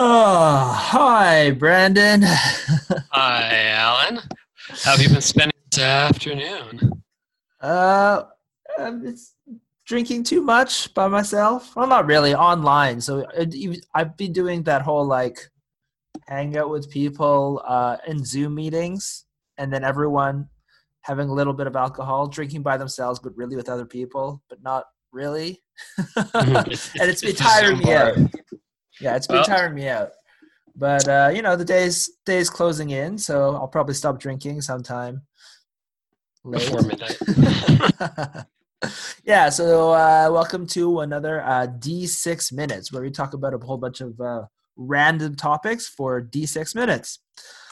Oh, hi, Brandon. Hi, Alan. How have you been spending this afternoon? Uh, I'm just drinking too much by myself. Well, not really, online. So I've been doing that whole like hang out with people uh, in Zoom meetings, and then everyone having a little bit of alcohol, drinking by themselves, but really with other people, but not really. and it's been tiring me out. Yeah, it's been well, tiring me out. But uh, you know, the day's day's closing in, so I'll probably stop drinking sometime late. before midnight. yeah, so uh, welcome to another uh, D6 minutes where we talk about a whole bunch of uh, random topics for D6 minutes.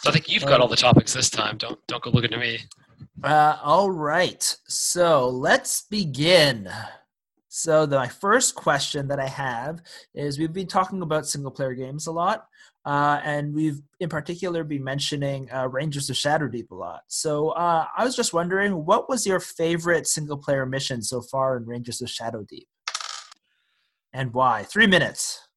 So I think you've got um, all the topics this time. Don't don't go looking at me. Uh, all right, so let's begin. So the, my first question that I have is we've been talking about single player games a lot, uh, and we've in particular been mentioning uh, Rangers of Shadowdeep a lot. So uh, I was just wondering, what was your favorite single player mission so far in Rangers of Shadowdeep, and why? Three minutes.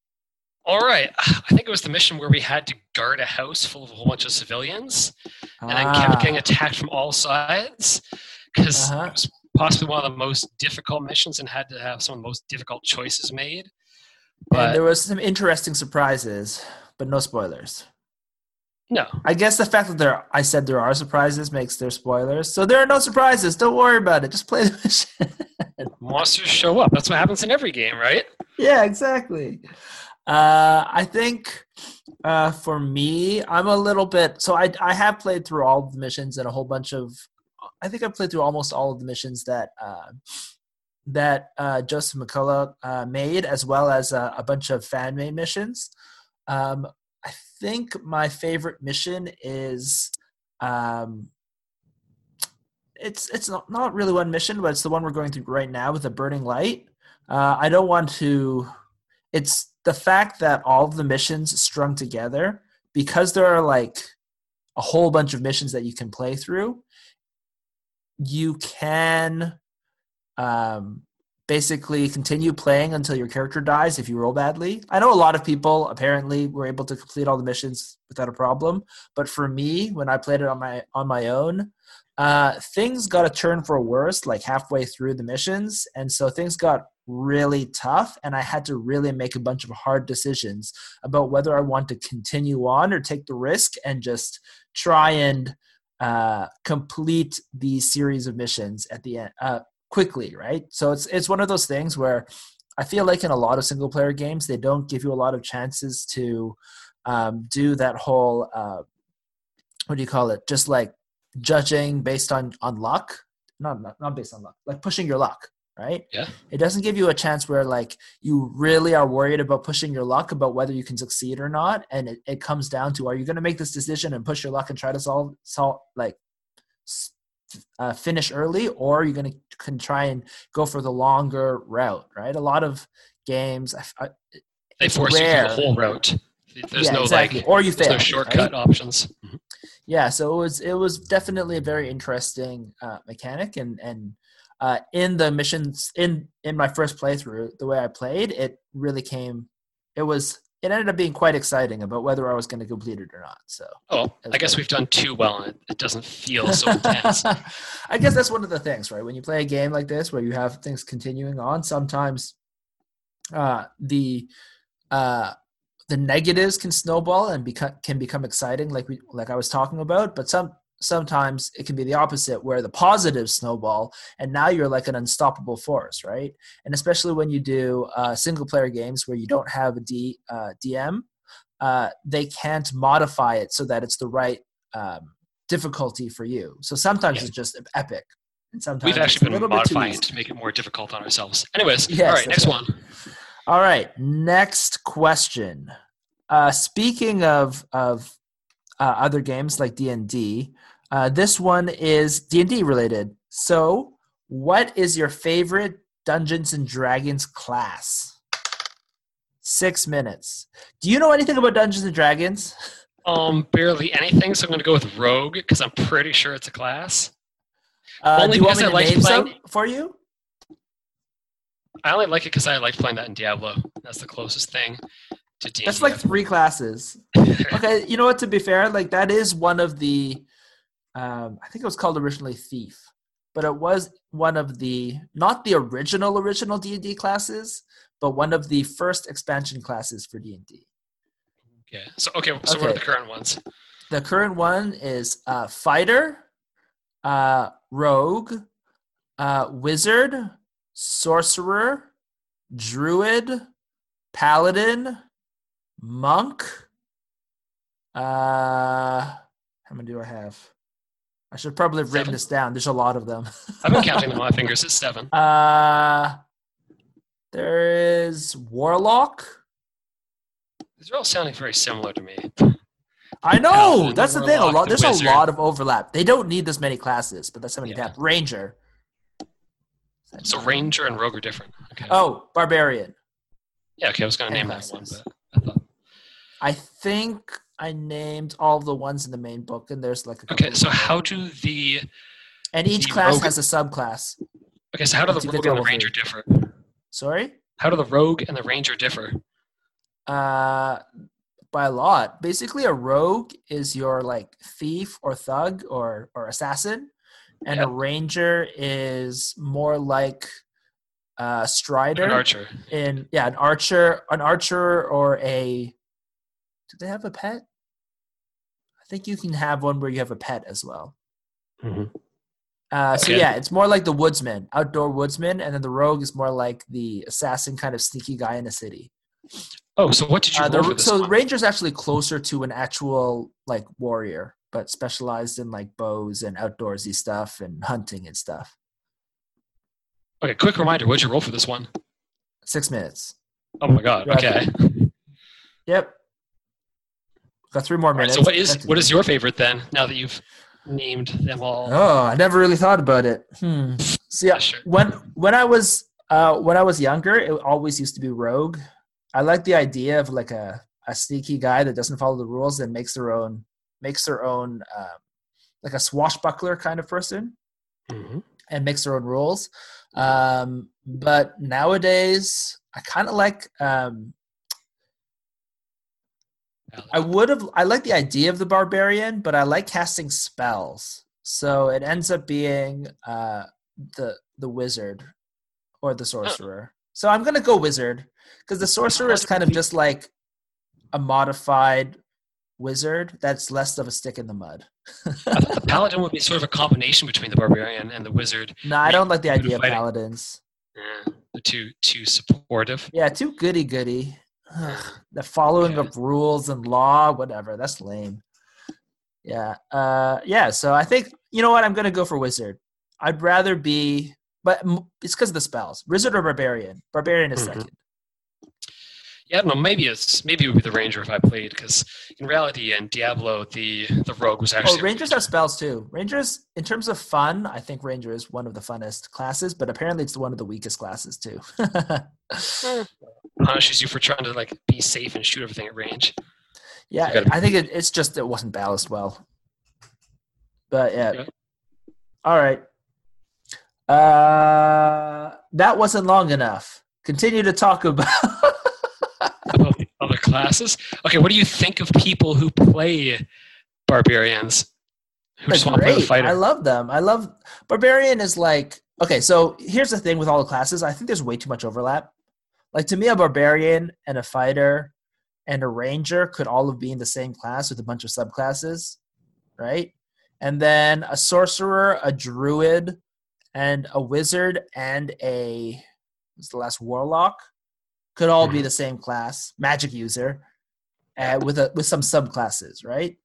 All right. I think it was the mission where we had to guard a house full of a whole bunch of civilians and then kept getting ah. attacked from all sides because uh-huh. it was possibly one of the most difficult missions and had to have some of the most difficult choices made. But and there was some interesting surprises, but no spoilers. No. I guess the fact that there I said there are surprises makes there spoilers. So there are no surprises. Don't worry about it. Just play the mission. Monsters show up. That's what happens in every game, right? Yeah, exactly. Uh, I think uh, for me, I'm a little bit. So I I have played through all the missions and a whole bunch of I think I've played through almost all of the missions that uh, that uh, Joseph McCullough uh, made, as well as a, a bunch of fan made missions. Um, I think my favorite mission is um, it's it's not, not really one mission, but it's the one we're going through right now with the burning light. Uh, I don't want to. It's the fact that all of the missions strung together because there are like a whole bunch of missions that you can play through you can um, basically continue playing until your character dies if you roll badly. I know a lot of people apparently were able to complete all the missions without a problem, but for me, when I played it on my on my own, uh, things got a turn for worse like halfway through the missions, and so things got really tough and i had to really make a bunch of hard decisions about whether i want to continue on or take the risk and just try and uh, complete these series of missions at the end uh, quickly, right? So it's it's one of those things where I feel like in a lot of single player games they don't give you a lot of chances to um, do that whole uh, what do you call it? Just like judging based on on luck, not not, not based on luck, like pushing your luck, right? Yeah. It doesn't give you a chance where like you really are worried about pushing your luck about whether you can succeed or not. And it, it comes down to are you going to make this decision and push your luck and try to solve solve like uh, finish early, or are you going to can try and go for the longer route, right? A lot of games, I, I, they force rare. you to the whole route. There's yeah, no exactly. like, or you fail, no shortcut right? options. Mm-hmm. Yeah, so it was it was definitely a very interesting uh, mechanic, and and uh, in the missions in in my first playthrough, the way I played, it really came. It was it ended up being quite exciting about whether I was going to complete it or not. So, oh, I guess we've done too well, and it, doesn't feel so intense. I guess that's one of the things, right? When you play a game like this, where you have things continuing on, sometimes uh, the uh, the negatives can snowball and become can become exciting, like we like I was talking about. But some sometimes it can be the opposite where the positives snowball and now you're like an unstoppable force right? And especially when you do uh, single player games where you don't have a D, uh, dm uh, they can't modify it so that it's the right um, difficulty for you. So sometimes yeah. it's just epic and sometimes we've actually been modifying it to make it more difficult on ourselves. Anyways yes, all right next right. one. All right next question. Uh, speaking of of uh, other games like d&d uh, this one is D&D related. So, what is your favorite Dungeons and Dragons class? Six minutes. Do you know anything about Dungeons and Dragons? Um, barely anything. So I'm going to go with Rogue because I'm pretty sure it's a class. Uh, only do you want me to name playing... some for you? I only like it because I like playing that in Diablo. That's the closest thing. to D&D. That's like three classes. okay, you know what? To be fair, like that is one of the. Um, I think it was called originally Thief, but it was one of the not the original original D and D classes, but one of the first expansion classes for D and D. Okay. So okay. So okay. what are the current ones? The current one is uh, fighter, uh, rogue, uh, wizard, sorcerer, druid, paladin, monk. Uh, how many do I have? I should probably have written seven. this down. There's a lot of them. I've been counting them on my fingers. It's seven. Uh, there is warlock. These are all sounding very similar to me. I know. that's the, thing. A lot. The there's wizard. a lot of overlap. They don't need this many classes, but that's how many yeah. Ranger. So ranger and rogue are different. Okay. Oh, barbarian. Yeah. Okay. I was going to name that one, but I thought. I think I named all the ones in the main book, and there's like a okay. So how do the and each the class rogue... has a subclass. Okay, so how do the rogue and the ranger differ? Sorry. How do the rogue and the ranger differ? Uh, by a lot. Basically, a rogue is your like thief or thug or or assassin, and yep. a ranger is more like a strider, an archer. In yeah, an archer, an archer or a. Do they have a pet? Think you can have one where you have a pet as well. Mm-hmm. Uh, so yeah, it's more like the woodsman, outdoor woodsman, and then the rogue is more like the assassin, kind of sneaky guy in a city. Oh, so what did you? Uh, the, so one? the ranger's actually closer to an actual like warrior, but specialized in like bows and outdoorsy stuff and hunting and stuff. Okay, quick reminder: what'd you roll for this one? Six minutes. Oh my god! Okay. Yep. Got three more minutes. Right, so what is what is your favorite then? Now that you've named them all. Oh, I never really thought about it. Hmm. So yeah, sure. when when I was uh, when I was younger, it always used to be rogue. I like the idea of like a a sneaky guy that doesn't follow the rules and makes their own makes their own um, like a swashbuckler kind of person mm-hmm. and makes their own rules. Um, but nowadays, I kind of like um, I would have. I like the idea of the barbarian, but I like casting spells. So it ends up being uh, the the wizard or the sorcerer. So I'm gonna go wizard because the sorcerer is kind of just like a modified wizard that's less of a stick in the mud. the paladin would be sort of a combination between the barbarian and the wizard. No, I don't like the idea of paladins. Yeah, they're too too supportive. Yeah, too goody goody. The following yeah. of rules and law, whatever. That's lame. Yeah. Uh, yeah. So I think you know what? I'm gonna go for wizard. I'd rather be, but it's because of the spells. Wizard or barbarian. Barbarian is mm-hmm. second. Yeah, I don't know. Maybe it's maybe it would be the ranger if I played because in reality, in Diablo, the the rogue was actually. Oh, rangers have spells too. Rangers, in terms of fun, I think ranger is one of the funnest classes, but apparently it's one of the weakest classes too. Punishes you for trying to like be safe and shoot everything at range. Yeah, gotta- I think it, it's just it wasn't balanced well. But yeah. yeah. All right. Uh, that wasn't long enough. Continue to talk about other classes. Okay, what do you think of people who play barbarians? Who just want to play the fighter? I love them. I love barbarian is like okay. So here's the thing with all the classes. I think there's way too much overlap. Like to me, a barbarian and a fighter and a ranger could all be in the same class with a bunch of subclasses, right? And then a sorcerer, a druid, and a wizard and a what's the last warlock could all be mm-hmm. the same class, magic user, uh, with a with some subclasses, right?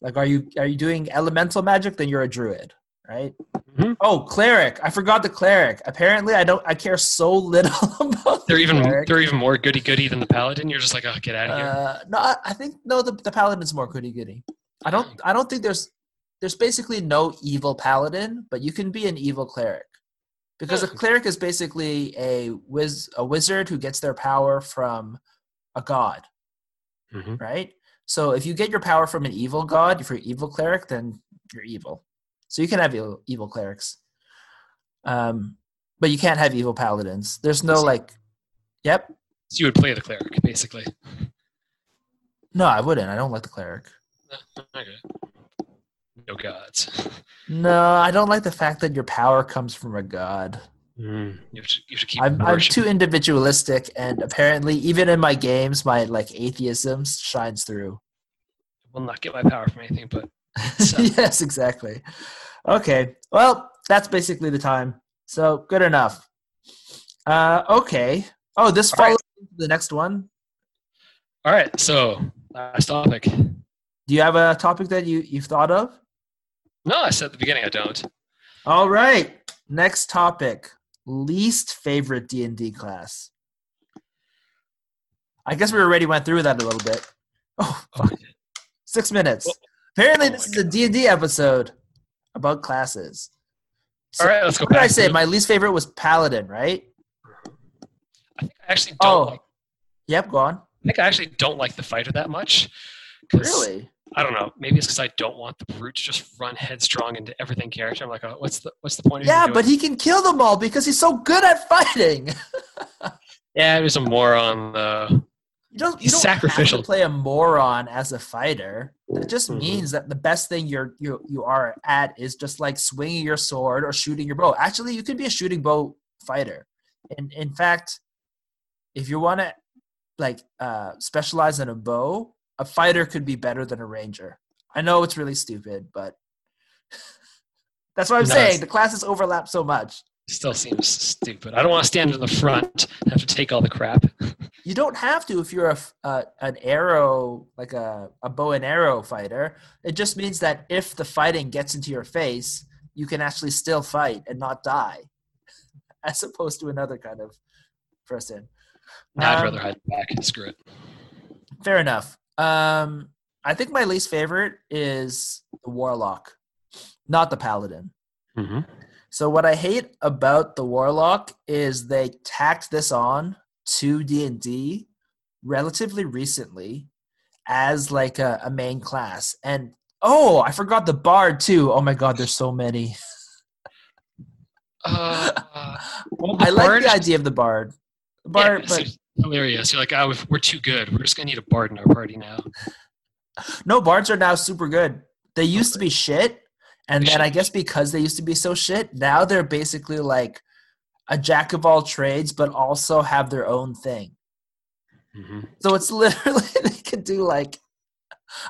Like, are you are you doing elemental magic? Then you're a druid, right? Mm-hmm. Oh, cleric! I forgot the cleric. Apparently, I don't. I care so little about. They're even cleric. they're even more goody goody than the paladin. You're just like, oh, get out of here. Uh, no, I, I, think no. The the paladin's more goody goody. I don't. I don't think there's there's basically no evil paladin, but you can be an evil cleric because a cleric is basically a wiz a wizard who gets their power from a god, mm-hmm. right? So if you get your power from an evil god, if you're an evil cleric, then you're evil. So you can have evil, evil clerics, um, but you can't have evil paladins. There's no like, yep. So you would play the cleric, basically. No, I wouldn't. I don't like the cleric. Okay. No gods. No, I don't like the fact that your power comes from a god. Mm, you, have to, you have to keep I'm, I'm too individualistic, and apparently, even in my games, my like atheism shines through. I will not get my power from anything but So- yes, exactly. Okay, well, that's basically the time. So good enough. Uh, okay. Oh, this All right. follows into the next one. All right, so last topic. Do you have a topic that you you've thought of? No, I said at the beginning I don't. All right. Next topic: least favorite D and D class. I guess we already went through that a little bit. Oh, fuck. six minutes. Well- Apparently, oh this is a D and D episode about classes. So, All right, let's go what did I say? My least favorite was Paladin, right? I think I actually don't. Oh. Like, Yep, go on. I think I actually don't like the fighter that much. Really? I don't know. Maybe it's because I don't want the brute to just run headstrong into everything character. I'm like, oh, what's the what's the point of Yeah, but he can kill them all because he's so good at fighting. Yeah, there's a moron. Uh, You don't. You don't sacrificial. have to play a moron as a fighter. That just Mhm. means that the best thing you're you you are at is just like swinging your sword or shooting your bow. Actually, you could be a shooting bow fighter. And in fact, if you want to like uh, specialize in a bow, a fighter could be better than a ranger. I know it's really stupid, but that's what I'm No, saying. The classes overlap so much. Still seems stupid. I don't want to stand in the front and have to take all the crap. You don't have to if you're a f- uh, an arrow like a, a bow and arrow fighter. It just means that if the fighting gets into your face, you can actually still fight and not die, as opposed to another kind of person. I'd Um, rather hide back. And screw it. Fair enough. Um, I think my least favorite is the warlock, not the paladin. Mm-hmm. So what I hate about the warlock is they tacked this on to D&D relatively recently as like a, a main class. And oh, I forgot the bard too. Oh my god, there's so many. Uh, well, I like the idea of the bard. The bard, it's but hilarious. You're like, oh, if we're too good. We're just gonna need a bard in our party now. no, bards are now super good. They used to be shit, and then I guess because they used to be so shit, now they're basically like a jack of all trades, but also have their own thing. Mm-hmm. So it's literally they could do like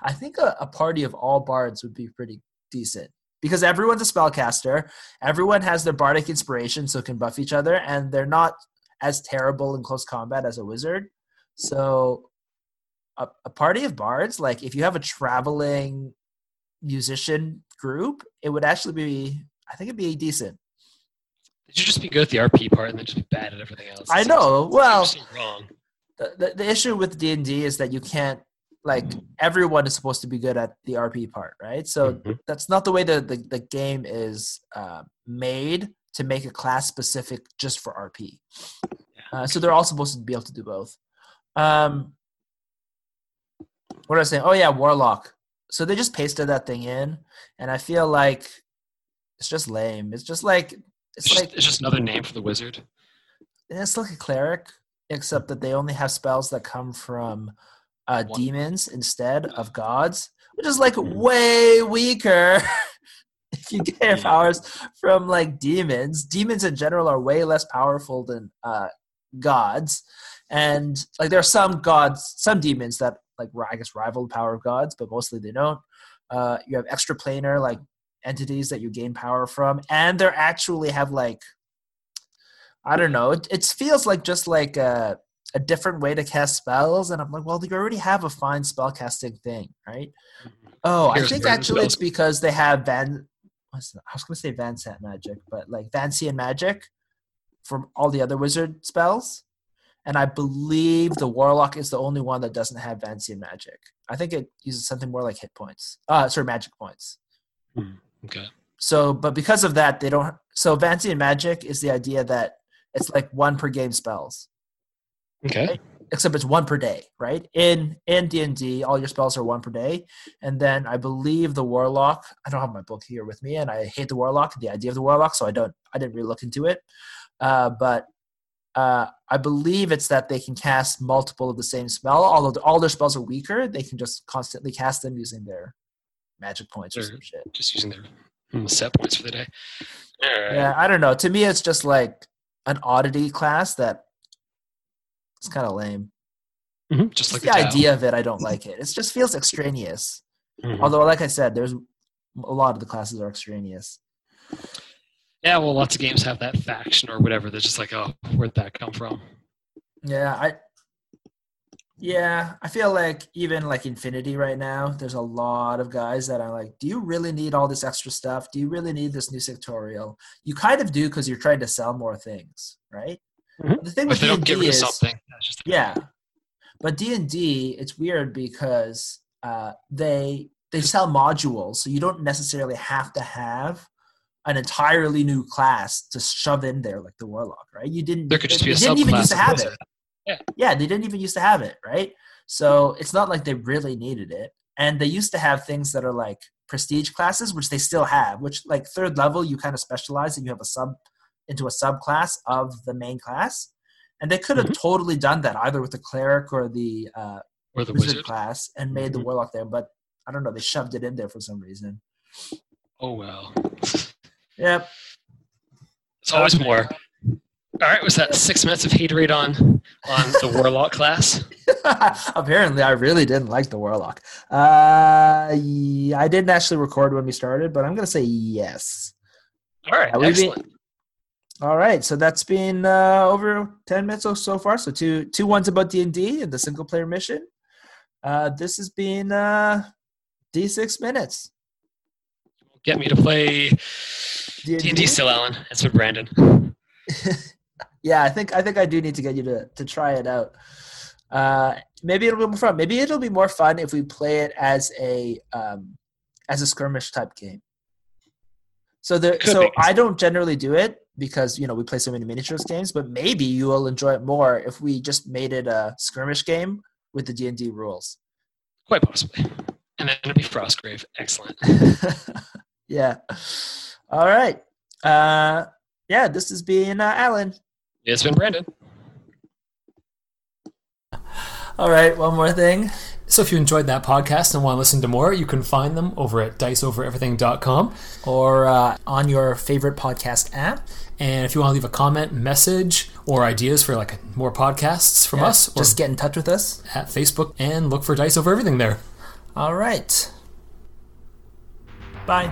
I think a, a party of all bards would be pretty decent because everyone's a spellcaster. Everyone has their bardic inspiration, so can buff each other, and they're not as terrible in close combat as a wizard. So a, a party of bards, like if you have a traveling musician group, it would actually be I think it'd be decent. Did you just be good at the RP part and then just be bad at everything else? I know. Well, so wrong. the, the, the issue with d&d is that you can't like everyone is supposed to be good at the rp part right so Mhm. that's not the way the, the, the game is uh, made to make a class specific just for rp uh, so they're all supposed to be able to do both um, what was i saying oh yeah warlock so they just pasted that thing in and i feel like it's just lame it's just like it's It's just, like it's just another name for the wizard. it's like a cleric, except that they only have spells that come from uh, One. demons instead of gods, which is like way weaker. if you get your powers from like demons, demons in general are way less powerful than uh, gods, and like there are some gods, some demons that like I guess rival the power of gods, but mostly they don't. Uh, you have extraplanar like entities that you gain power from, and they actually have like I don't know. It, it feels like just like a, a different way to cast spells, and I'm like, well, you already have a fine spell casting thing, right? Oh, I think actually it's because they have Van. I was going to say Vansant magic, but like Vancian magic from all the other wizard spells, and I believe the warlock is the only one that doesn't have Vancian magic. I think it uses something more like hit points. Uh, sorry, magic points. Okay. So, but because of that, they don't. So, Vancian magic is the idea that it's like one per game spells, Okay. except it's one per day, right? In in D and D, all your spells are one per day, and then I believe the warlock. I don't have my book here with me, and I hate the warlock, the idea of the warlock, so I don't. I didn't really look into it, uh, but uh, I believe it's that they can cast multiple of the same spell. Although all their spells are weaker, they can just constantly cast them using their magic points or some shit. Just using their hmm, set points for the day. Yeah, I don't know. To me, it's just like an oddity class that it's kind of lame. Mm-hmm. Just like the, the idea of it, I don't like it. It just feels extraneous. Mm-hmm. Although, like I said, there's a lot of the classes are extraneous. Yeah, well, lots of games have that faction or whatever. They're just like, oh, where'd that come from? Yeah, I. Yeah, I feel like even like Infinity right now, there's a lot of guys that are like, do you really need all this extra stuff? Do you really need this new sectorial? You kind of do because you're trying to sell more things, right? Mm-hmm. The thing with D and D is, something. yeah, but D and D, it's weird because uh, they they sell modules, so you don't necessarily have to have an entirely new class to shove in there like the warlock, right? You didn't. There could just be a didn't even used to have it. Yeah. yeah, they didn't even used to have it, right? So it's not like they really needed it. And they used to have things that are like prestige classes, which they still have. Which like third level, you kind of specialize and you have a sub into a subclass of the main class. And they could have mm-hmm. totally done that either with the cleric or the uh, or the wizard, wizard class and made mm-hmm. the warlock there, but I don't know. They shoved it in there for some reason. Oh well. Yep. It's always more. All right, was that six minutes of haterade on on the warlock class? Apparently, I really didn't like the warlock. Uh, yeah, I didn't actually record when we started, but I'm gonna say yes. All right, excellent. Been, all right, so that's been uh, over ten minutes so far. So two two ones about D and D and the single player mission. Uh, this has been uh, D six minutes. Get me to play D and D still, Alan. That's for Brandon. yeah, I think I think I do need to get you to to try it out. Uh, maybe it'll be more fun. Maybe it'll be more fun if we play it as a um, as a skirmish type game. So the so be. I don't generally do it because you know we play so many miniatures games, but maybe you will enjoy it more if we just made it a skirmish game with the D and D rules. Quite possibly, and then it'll be Frostgrave. Excellent. yeah. All right. Uh, yeah, this has been uh, Alan. It's been Brandon. All right, one more thing. So if you enjoyed that podcast and want to listen to more, you can find them over at diceovereverything.com or uh, on your favorite podcast app. And if you want to leave a comment, message, or ideas for like more podcasts from yeah, us, just get in touch with us at Facebook and look for Dice Over Everything there. All right. Bye.